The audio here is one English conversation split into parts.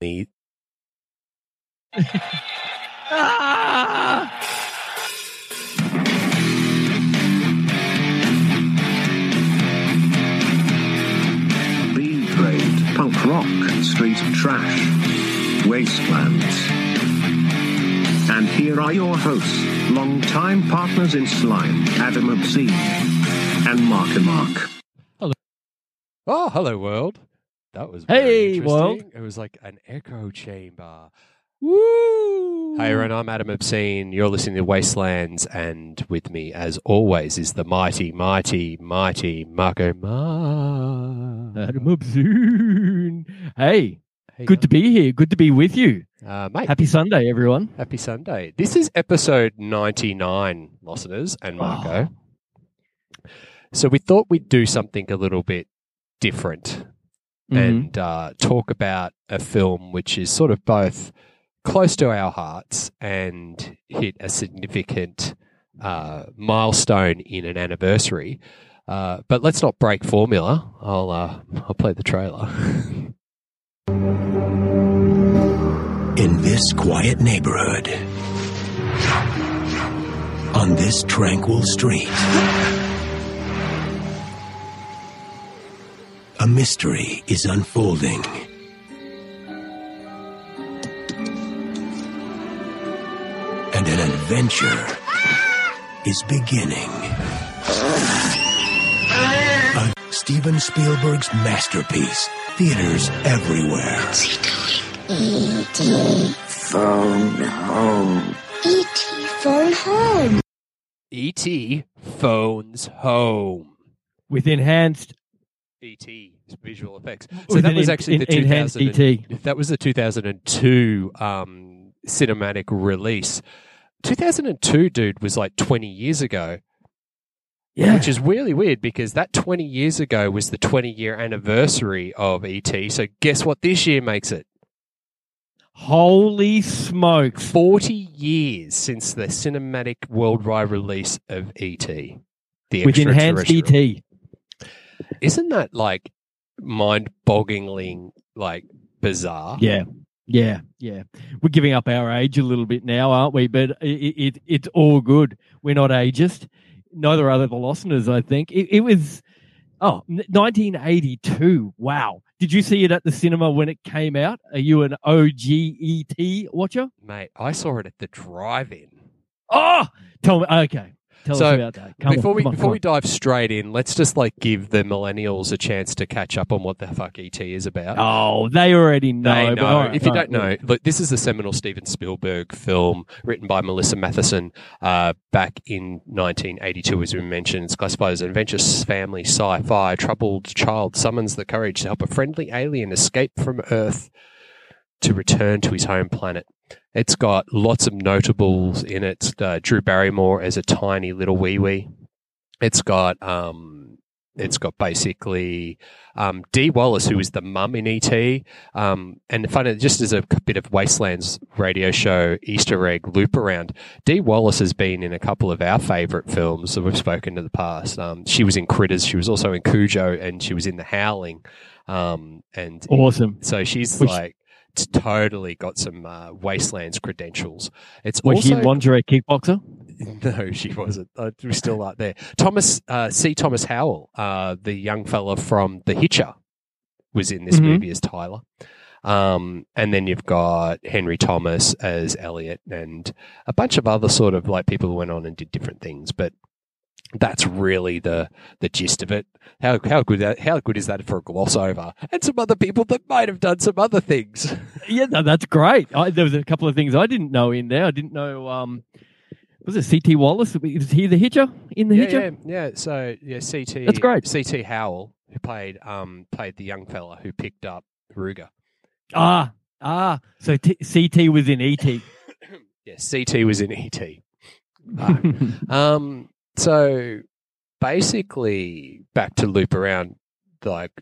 me. Ah! B grade, punk rock, street trash, wastelands. And here are your hosts, longtime partners in slime, Adam Obscene and Mark Mark. Hello. Oh, hello world. That was Hey, interesting. world. It was like an echo chamber. Woo! Hey, everyone, I'm Adam Obscene. You're listening to Wastelands, and with me, as always, is the mighty, mighty, mighty Marco Mar. Adam Obsoon. Hey, Hey, good to be here. Good to be with you. uh, mate. Happy Sunday, everyone. Happy Sunday. This is episode 99, listeners and Marco. So we thought we'd do something a little bit different Mhm. and uh, talk about a film which is sort of both close to our hearts and hit a significant uh, milestone in an anniversary. Uh, but let's not break formula. I'll uh, I'll play the trailer. In this quiet neighborhood, on this tranquil street, a mystery is unfolding. And an adventure is beginning. A Steven Spielberg's masterpiece. Theaters everywhere. What's he doing? E.T. phone home. E.T. phone home. E.T. phones home. With enhanced, E.T. visual effects. So with that was actually the E 2000 ET. That was the 2002 um, cinematic release. 2002, dude, was like 20 years ago, Yeah. which is really weird because that 20 years ago was the 20 year anniversary of ET. So guess what this year makes it? Holy smokes. 40 years since the cinematic worldwide release of ET. The With enhanced. ET. Isn't that like mind-bogglingly like bizarre? Yeah. Yeah, yeah. We're giving up our age a little bit now, aren't we? But it, it it's all good. We're not ageist. Neither are the listeners, I think. It, it was, oh, 1982. Wow. Did you see it at the cinema when it came out? Are you an OGET watcher? Mate, I saw it at the drive-in. Oh, tell me. Okay. Tell So, us about that. Come before on, we on, before we dive straight in, let's just like give the millennials a chance to catch up on what the fuck ET is about. Oh, they already know. They know. right, if you right, don't know, look, this is the seminal Steven Spielberg film written by Melissa Mathison uh, back in 1982, as we mentioned. It's classified as an adventurous family sci-fi. A troubled child summons the courage to help a friendly alien escape from Earth to return to his home planet. It's got lots of notables in it. Uh, Drew Barrymore as a tiny little wee wee. It's got um, it's got basically um, Dee Wallace, who is the mum in ET. Um, and funny, just as a bit of Wastelands radio show Easter egg loop around, Dee Wallace has been in a couple of our favourite films that we've spoken to the past. Um, she was in Critters, she was also in Cujo, and she was in The Howling. Um, and Awesome. so she's Was- like t- totally got some uh, Wastelands credentials. It's Was she also a lingerie kickboxer? no, she wasn't. Uh, we're still not there. Thomas uh, C. Thomas Howell, uh, the young fella from The Hitcher, was in this Mhm. movie as Tyler. Um, and then you've got Henry Thomas as Elliot, and a bunch of other sort of like people who went on and did different things. But that's really the the gist of it. How how good that how good is that for a gloss over? And some other people that might have done some other things. Yeah, no, that's great. I, there was a couple of things I didn't know in there. I didn't know. Um, was it C.T. Wallace? Was he the hitcher in the yeah, hitcher? yeah, yeah. So yeah, CT. That's great. CT Howell, who played um played the young fella who picked up Rutger. Ah, ah. So T- C.T. was in E.T. Yeah, CT was in ET. Um. So basically, back to loop around, like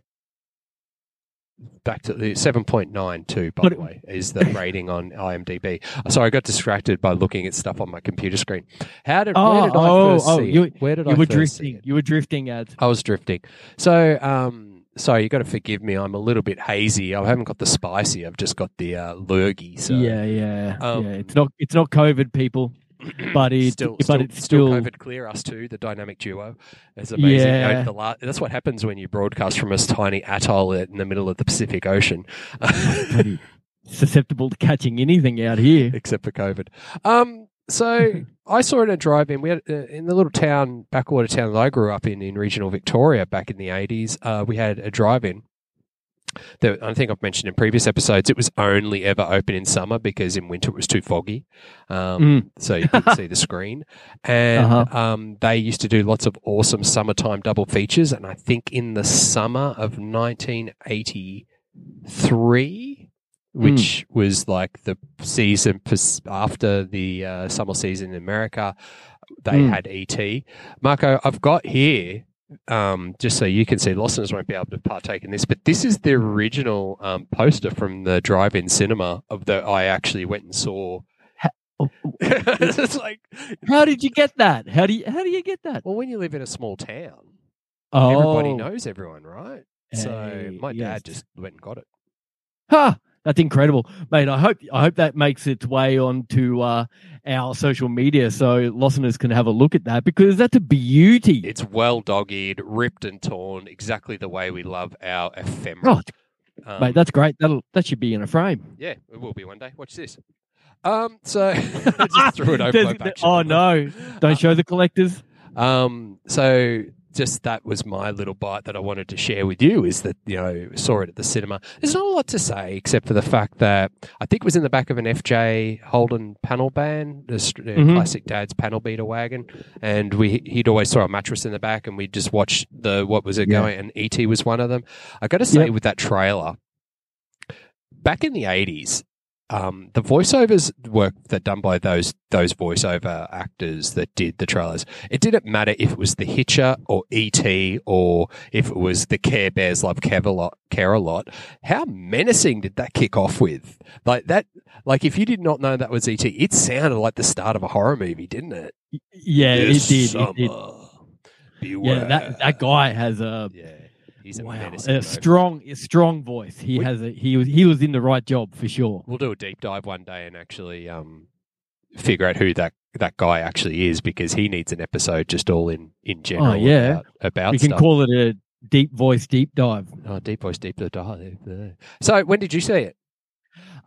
back to the seven point nine two. By But- the way, is the rating on IMDb. Sorry, I got distracted by looking at stuff on my computer screen. How did Oh, where did I oh, first oh, see you- it? Where did you I were drifting. You were drifting, ads. I was drifting. So, um, sorry, you got to forgive me. I'm a little bit hazy. I haven't got the spicy. I've just got the uh, lurgy. So yeah, yeah, Um, yeah. It's not it's not COVID, people, but it still, but still, it's still COVID clear. Us two, the dynamic duo. It's amazing. You know, Yeah. la- that's what happens when you broadcast from a tiny atoll in the middle of the Pacific Ocean. susceptible to catching anything out here. except for COVID. Um, so I saw it at a drive-in. We had uh, in the little town, backwater town that I grew up in, in regional Victoria, back in the eighties. Uh, we had a drive-in. That I think I've mentioned in previous episodes. It was only ever open in summer because in winter it was too foggy, um, Mm. so you couldn't see the screen. And Uh-huh. um, they used to do lots of awesome summertime double features. And I think in the summer of 1983, which was like the season after the uh, summer season in America. They Mm. had ET. Marco, I've got here, um, just so you can see, listeners won't be able to partake in this, but this is the original um, poster from the drive-in cinema of the I actually went and saw. Oh, it's like, How did you get that? How do you how do you get that? well, when you live in a small town, Oh, everybody knows everyone, right? So Hey, my yes. dad just went and got it. Ha! That's incredible, mate. I hope I hope that makes its way onto uh, our social media so listeners can have a look at that because that's a beauty. It's well dog-eared, ripped and torn, exactly the way we love our ephemera. oh, Um, mate, that's great. That'll that should be in a frame. yeah, it will be one day. Watch this. Um, so just threw it over oh no! Don't show the collectors. Um, so just that was my little bite that I wanted to share with you is that, you know, saw it at the cinema. There's not a lot to say except for the fact that I think it was in the back of an FJ Holden panel van, the uh, Mhm. classic dad's panel beater wagon. And we, he'd always throw a mattress in the back and we'd just watch the, what was it Yeah. going? And ET was one of them. I got to say Yep. with that trailer, back in the 80s, um, the voiceovers work that done by those those voiceover actors that did the trailers. It didn't matter if it was the Hitcher or ET or if it was the Care Bears Love Care a lot. Care a lot. How menacing did that kick off with? Like that. Like if you did not know that was ET, it sounded like the start of a horror movie, didn't it? Yeah, This it did. It did. beware. Yeah, that that guy has a Yeah, he's a wow, a strong, a strong voice. He We- has a he was he was in the right job for sure. We'll do a deep dive one day and actually um, figure out who that that guy actually is because he needs an episode just all in in general. Oh, yeah. about, about we can stuff. call it a deep voice deep dive. oh, deep voice, deep dive. So, when did you see it?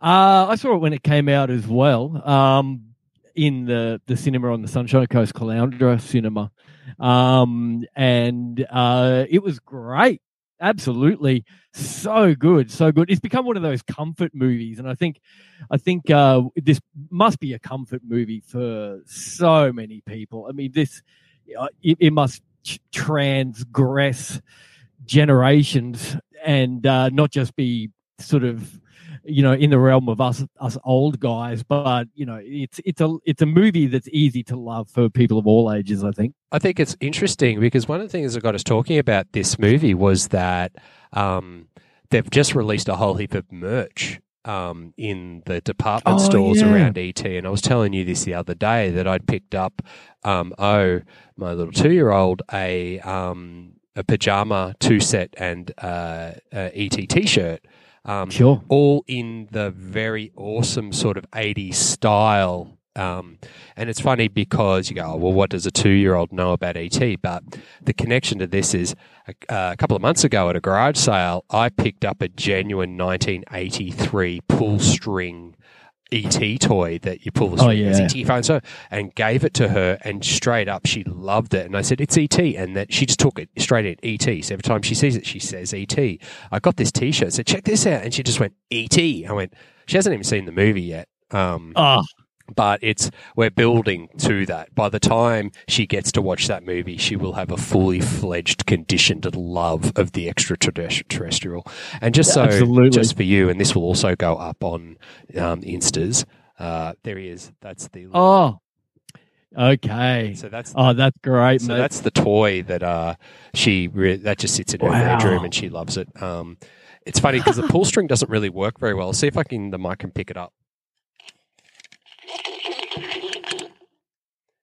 Uh, I saw it when it came out as well. Um, in the the cinema on the Sunshine Coast, Caloundra Cinema, um, and uh, it was great. Absolutely, so good, so good. It's become one of those comfort movies, and I think, I think uh, this must be a comfort movie for so many people. I mean, this uh, it, it must transgress generations and uh, not just be sort of you know in the realm of us us old guys but you know it's it's a it's a movie that's easy to love for people of all ages i think I think it's interesting because one of the things that got us talking about this movie was that um, they've just released a whole heap of merch um, in the department Oh, stores yeah. around ET. And I was telling you this the other day that I'd picked up, um, oh, my little two year old, a, um, a pajama two set and uh, a ET t shirt. Um, sure all in the very awesome sort of 80s style. Um, and it's funny because you go, oh, well, what does a two year old know about ET? But the connection to this is a, a couple of months ago at a garage sale, I picked up a genuine 1983 pull string ET toy that you pull the Oh, string. It's yeah. ET phone, so and gave it to her, and straight up she loved it. And I said, "It's ET," and that she just took it straight at ET. So every time she sees it, she says ET. I got this T-shirt, so check this out, and she just went ET. I went, she hasn't even seen the movie yet. Um, oh but it's we're building to that. By the time she gets to watch that movie, she will have a fully fledged, conditioned love of the extraterrestrial. And just so, Absolutely. just for you, and this will also go up on um, Instas. Uh, there he is. That's the. oh okay So that's oh that's great so mate. that's the toy that uh, she re- that just sits in her Wow. bedroom and she loves it. Um, it's funny because the pull string doesn't really work very well. See if I can the mic can pick it up.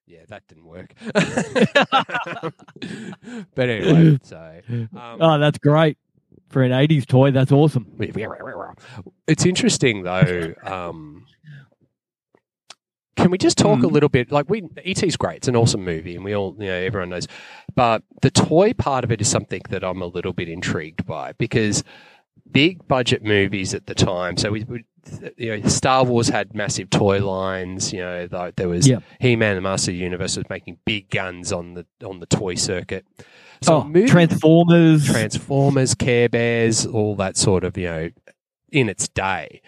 Yeah, that didn't work. but anyway, so um, oh that's great For an '80s toy, that's awesome. It's interesting though. Um, can we just talk a Mm. little bit? Like we, ET's great. It's an awesome movie, and we all, you know, everyone knows. But the toy part of it is something that I'm a little bit intrigued by because big budget movies at the time. So we, we you know, Star Wars had massive toy lines. You know, th- there was Yep. He-Man and Master of the Universe was making big guns on the on the toy circuit. So oh, Transformers. Transformers, Care Bears, all that sort of, you know, in its day.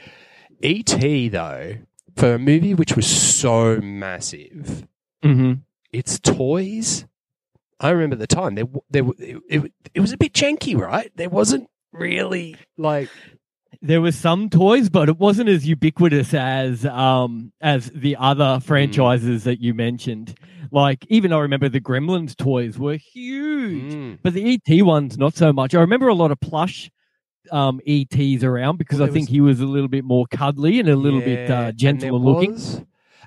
E.T., though, for a movie which was so massive, hmm its toys, I remember the time, there, there, it, it, it was a bit janky, right? There wasn't really like, There were some toys, but it wasn't as ubiquitous as um as the other franchises that you mentioned. Like even I remember the Gremlins toys were huge, mm, but the ET ones not so much. I remember a lot of plush um ETs around because Well, I think was- he was a little bit more cuddly and a little bit uh, gentler looking. was-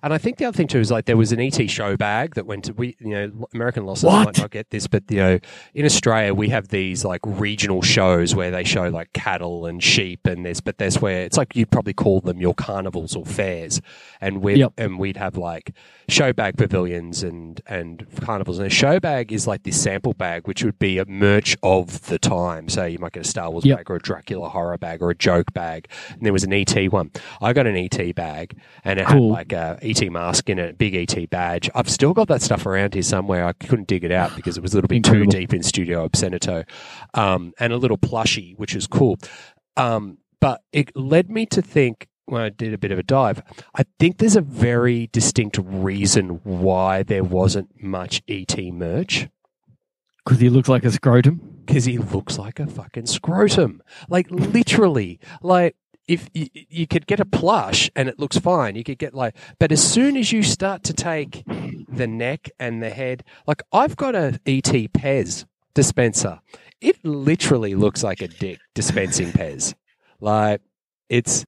And I think the other thing too is like there was an ET show bag that went to we you know American losses What? might not get this, but you know in Australia we have these like regional shows where they show like cattle and sheep and this, but there's where it's like you'd probably call them your carnivals or fairs, and we Yep. and we'd have like show bag pavilions and and carnivals and a show bag is like this sample bag which would be a merch of the time. So you might get a Star Wars Yep. bag or a Dracula horror bag or a joke bag, and there was an ET one. I got an ET bag and it Cool. had like a ET mask in it, a big ET badge. I've still got that stuff around here somewhere. I couldn't dig it out because it was a little bit Incredible. too deep in Studio Obscenito. Um, and a little plushie, which is cool. Um, but it led me to think when I did a bit of a dive, I think there's a very distinct reason why there wasn't much ET merch Because he looks like a scrotum. because he looks like a fucking scrotum. Like literally, like if you, you could get a plush and it looks fine, you could get like, but as soon as you start to take the neck and the head, like I've got a ET Pez dispenser. It literally looks like a dick dispensing Pez. Like it's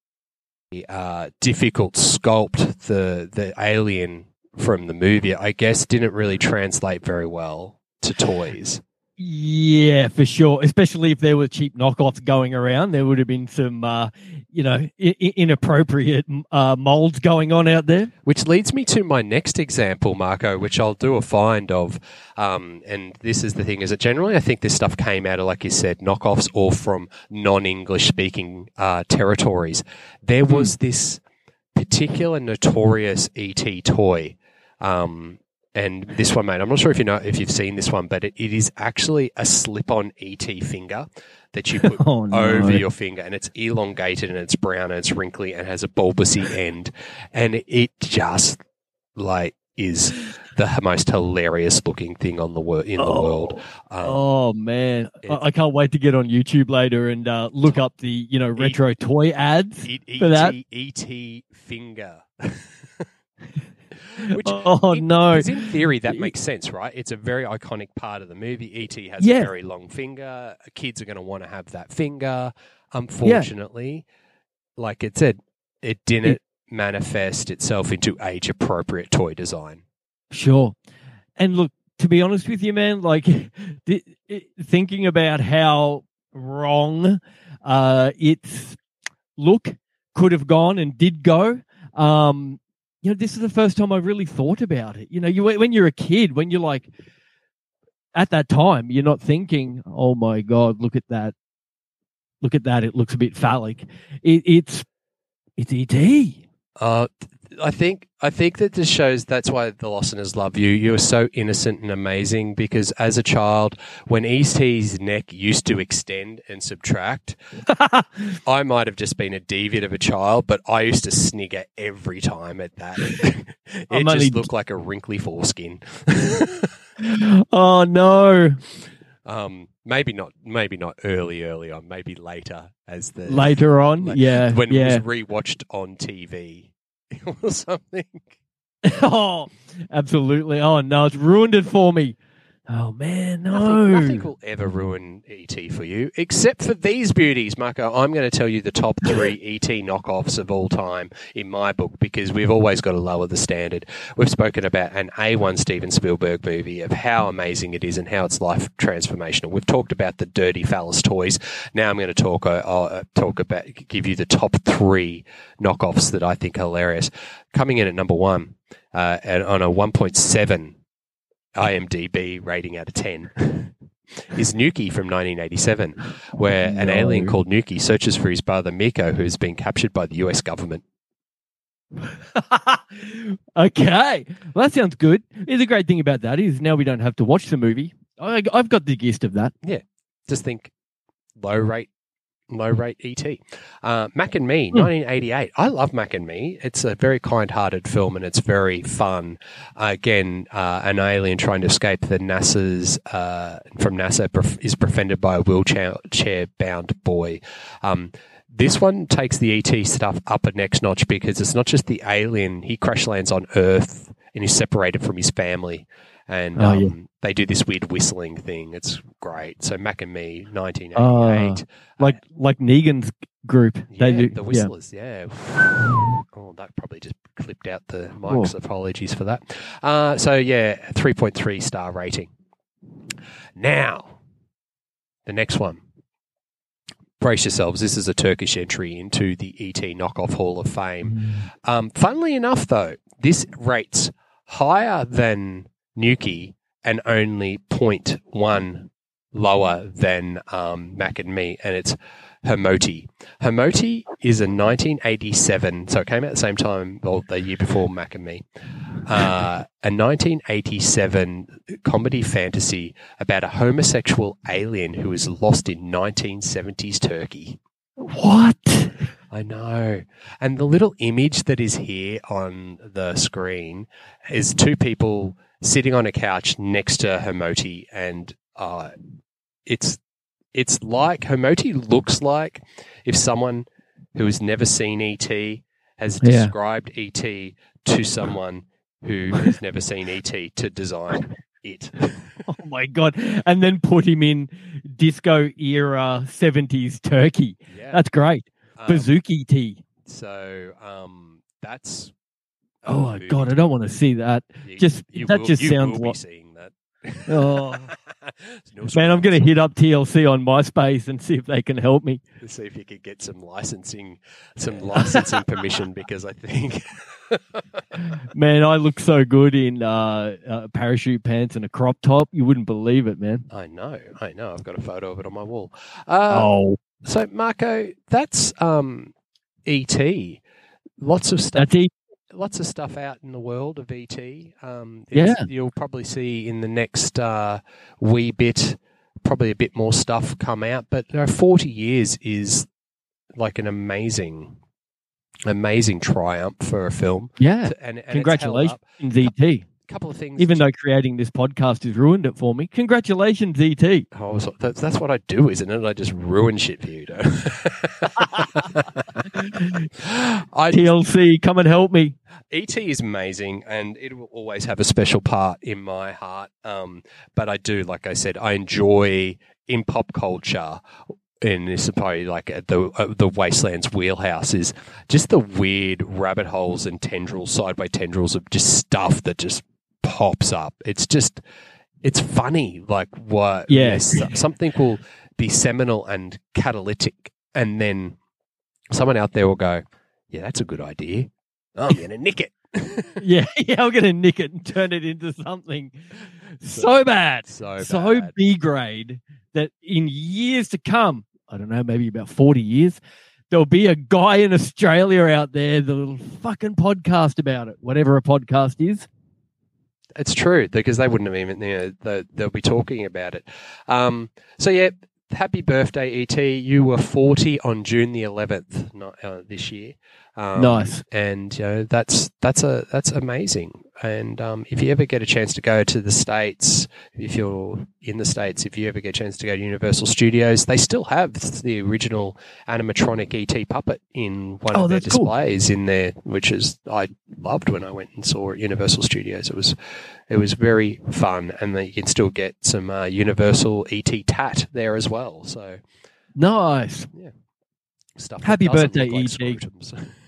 uh, difficult sculpt the the alien from the movie. I guess didn't really translate very well to toys. Yeah, for sure. Especially if there were cheap knockoffs going around, there would have been some, uh, you know, I- inappropriate uh, molds going on out there. Which leads me to my next example, Marco, which I'll do a find of. Um, and this is the thing: is that generally, I think this stuff came out of, like you said, knockoffs or from non-English speaking uh, territories. There was this particular notorious ET toy. Um, and this one, mate, I'm not sure if you know if you've seen this one, but it, it is actually a slip-on ET finger that you put Oh, no. over your finger, and it's elongated and it's brown and it's wrinkly and has a bulbousy end, and it just like is the most hilarious looking thing on the wor- in the Oh. world. Um, Oh man, I, I can't wait to get on YouTube later and uh, look up the you know retro toy ads. E- for that? ET finger. Which oh in, no, 'cause in theory, that makes sense, right? It's a very iconic part of the movie. ET has Yeah. a very long finger. Kids are going to want to have that finger. Unfortunately, like it said, it didn't manifest itself into age appropriate toy design. Sure. And look, to be honest with you, man, like th- it- thinking about how wrong uh, its look could have gone and did go. Um, you know, this is the first time I really thought about it. You know, you when you're a kid, when you're like at that time, you're not thinking, "Oh my god, look at that! Look at that! It looks a bit phallic." It, it's it's ET. Uh, I think I think that this shows that's why the Lawsoners love you. You are so innocent and amazing because as a child, when ET's neck used to extend and subtract, I might have just been a deviant of a child, but I used to snigger every time at that. it I'm just only- looked like a wrinkly foreskin. oh no! Um, maybe not. Maybe not early, early on. Maybe later as the Later on, like, yeah, when yeah. it was rewatched on TV or something. oh, absolutely. Oh no, it's ruined it for me. Oh man, Nothing, no. nothing will ever ruin ET for you, except for these beauties, Marco. I'm going to tell you the top three ET knockoffs of all time in my book because we've always got to lower the standard. We've spoken about an A1 Steven Spielberg movie of how amazing it is and how it's life transformational. We've talked about the dirty phallus toys. Now I'm going to talk uh, uh, talk about give you the top three knockoffs that I think are hilarious. Coming in at number one uh, and on a 1.7 IMDb rating out of 10 is Nukie from 1987, where an No. alien called Nukie searches for his brother Miko, who's been captured by the US government. okay, well that sounds good. The great thing about that is now we don't have to watch the movie. I, I've got the gist of that. Yeah. Just think low rate. Low rate ET. Uh, Mac and Me, Hmm. 1988. I love Mac and Me. It's a very kind hearted film and it's very fun. Uh, again, uh, an alien trying to escape the NASA's, uh, from NASA is befriended by a wheelchair bound boy. Um, this one takes the ET stuff up a next notch because it's not just the alien. He crash lands on Earth and he's separated from his family. And Oh, um, yeah. they do this weird whistling thing. It's great. So Mac and Me, 1988. Like like Negan's group. Yeah, they do, the whistlers, yeah. Oh, that probably just clipped out the mics. Apologies for that. Uh, so, yeah, 3.3 star rating. Now, the next one. Brace yourselves. This is a Turkish entry into the ET Knockoff Hall of Fame. Um, funnily enough, though, this rates higher than Nukie and only 0.1 lower than um, Mac and Me, and it's Hermoti. Hermoti is a 1987, so it came out at the same time, well, the year before Mac and Me, uh, a 1987 comedy fantasy about a homosexual alien who is lost in 1970s Turkey. What? I know. And the little image that is here on the screen is two people sitting on a couch next to Hermoti and uh, it's it's like Hermoti looks like if someone who has never seen ET has Yeah. described ET to someone who has never seen ET to design it. Oh my god! And then put him in disco era seventies Turkey. Yeah. That's great. Um, Bazooki tea. so um, that's Oh my movie god! I don't want to see that. You- Just- you that will- just you sounds like- seeing that. Oh. No Man, I'm going to hit up TLC on MySpace and see if they can help me. Let's see if you could get some licensing, some licensing permission because I think Man, I look so good in uh, uh, parachute pants and a crop top. You wouldn't believe it, man. I know, I know. I've got a photo of it on my wall. Uh, oh, So, Marco, that's um, ET. Lots of stuff. that's. Lots of stuff out in the world of ET. Um, Yeah. you'll probably see in the next uh, wee bit, probably a bit more stuff come out. But you know, forty years is like an amazing, amazing triumph for a film. Yeah. And, and Congratulations. ET. Couple of things. Even though creating this podcast has ruined it for me. Congratulations, ET. Oh, I was- that's, that's what I do, isn't it? I just ruin shit for you. Don't I TLC, come and help me. ET is amazing, and it will always have a special part in my heart. Um, but I do, like I said, I enjoy in pop culture. And this is probably like at the uh, the wastelands wheelhouse is just the weird rabbit holes and tendrils, sideway tendrils of just stuff that just pops up. It's just it's funny, like what? Yes, something will be seminal and catalytic, and then someone out there will go, "Yeah, that's a good idea. I'm going to nick it." Yeah, yeah, I'm going to nick it and turn it into something so bad, So so bad. B grade that in years to come, I don't know, maybe about 40 years, there'll be a guy in Australia out there that'll fucking podcast about it, whatever a podcast is. It's true because they wouldn't have even you know they, they'll be talking about it. Um, so yeah, happy birthday, ET! You were forty on June the eleventh uh, this year. Um, Nice. and you know that's that's a that's amazing. And um, if you ever get a chance to go to the states, if you're in the states, if you ever get a chance to go to Universal Studios, they still have the original animatronic ET puppet in one Oh, of their that's cool. displays in there, which is I loved when I went and saw at Universal Studios. It was it was very fun, and you can still get some uh, Universal ET tat there as well. So Nice. stuff. Happy birthday, like ET.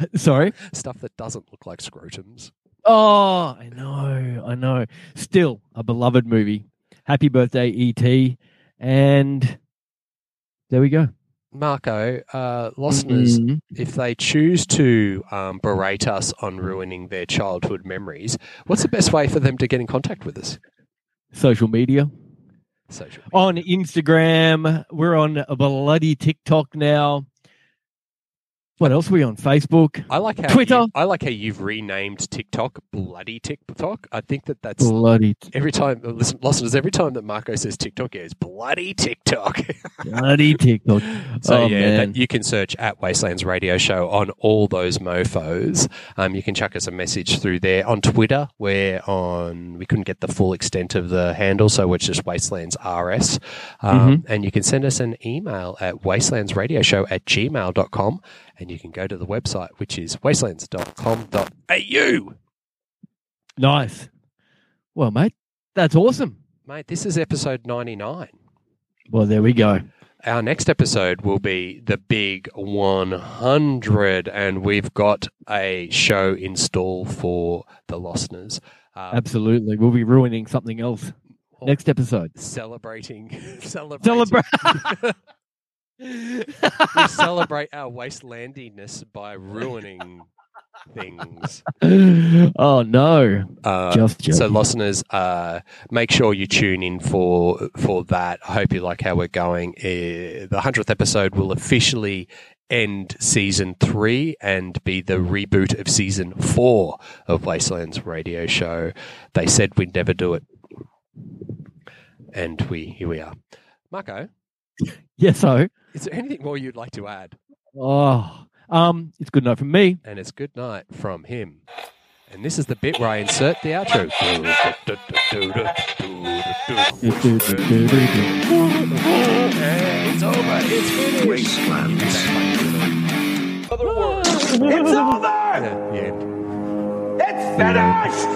Sorry. stuff that doesn't look like scrotums. Oh, I know, I know. Still a beloved movie. Happy birthday, E.T. And there we go. Marco, uh, listeners, Mhm. if they choose to um, berate us on ruining their childhood memories, what's the best way for them to get in contact with us? Social media. Social media. On Instagram. We're on a bloody TikTok now. What else are we on? Facebook. I like how Twitter. you- I like how you've renamed TikTok bloody TikTok. I think that that's Bloody, every time. Listen, listeners, every time that Marco says TikTok, it's bloody TikTok. bloody TikTok. So oh, yeah, that you can search at Wastelands Radio Show on all those mofo's. Um, you can chuck us a message through there on Twitter. We're on. We couldn't get the full extent of the handle, so it's just Wastelands RS. Um, And you can send us an email at wastelandsradioshow at gmail.com. and you can go to the website, which is wastelands.com.au. Nice. Well, mate, that's awesome. Mate, this is episode ninety nine. Well, there we go. Our next episode will be the big 100, and we've got a show in store for the listeners. Um, Absolutely. We'll be ruining something else next episode. Celebrating, celebrating. we celebrate our wastelandiness by ruining things. oh, no. Uh, Just so, joking. listeners, uh, make sure you tune in for for that. I hope you like how we're going. Uh, the hundredth episode will officially end season three and be the reboot of season four of Wastelands Radio Show. They said we'd never do it, and we here we are. Marco, Yes, so. is there anything more you'd like to add? Oh, um, it's good enough from me. And it's good night from him. And this is the bit where I insert the outro. It's over. It's finished. Wastelands. It's over. Yeah, yeah. It's finished!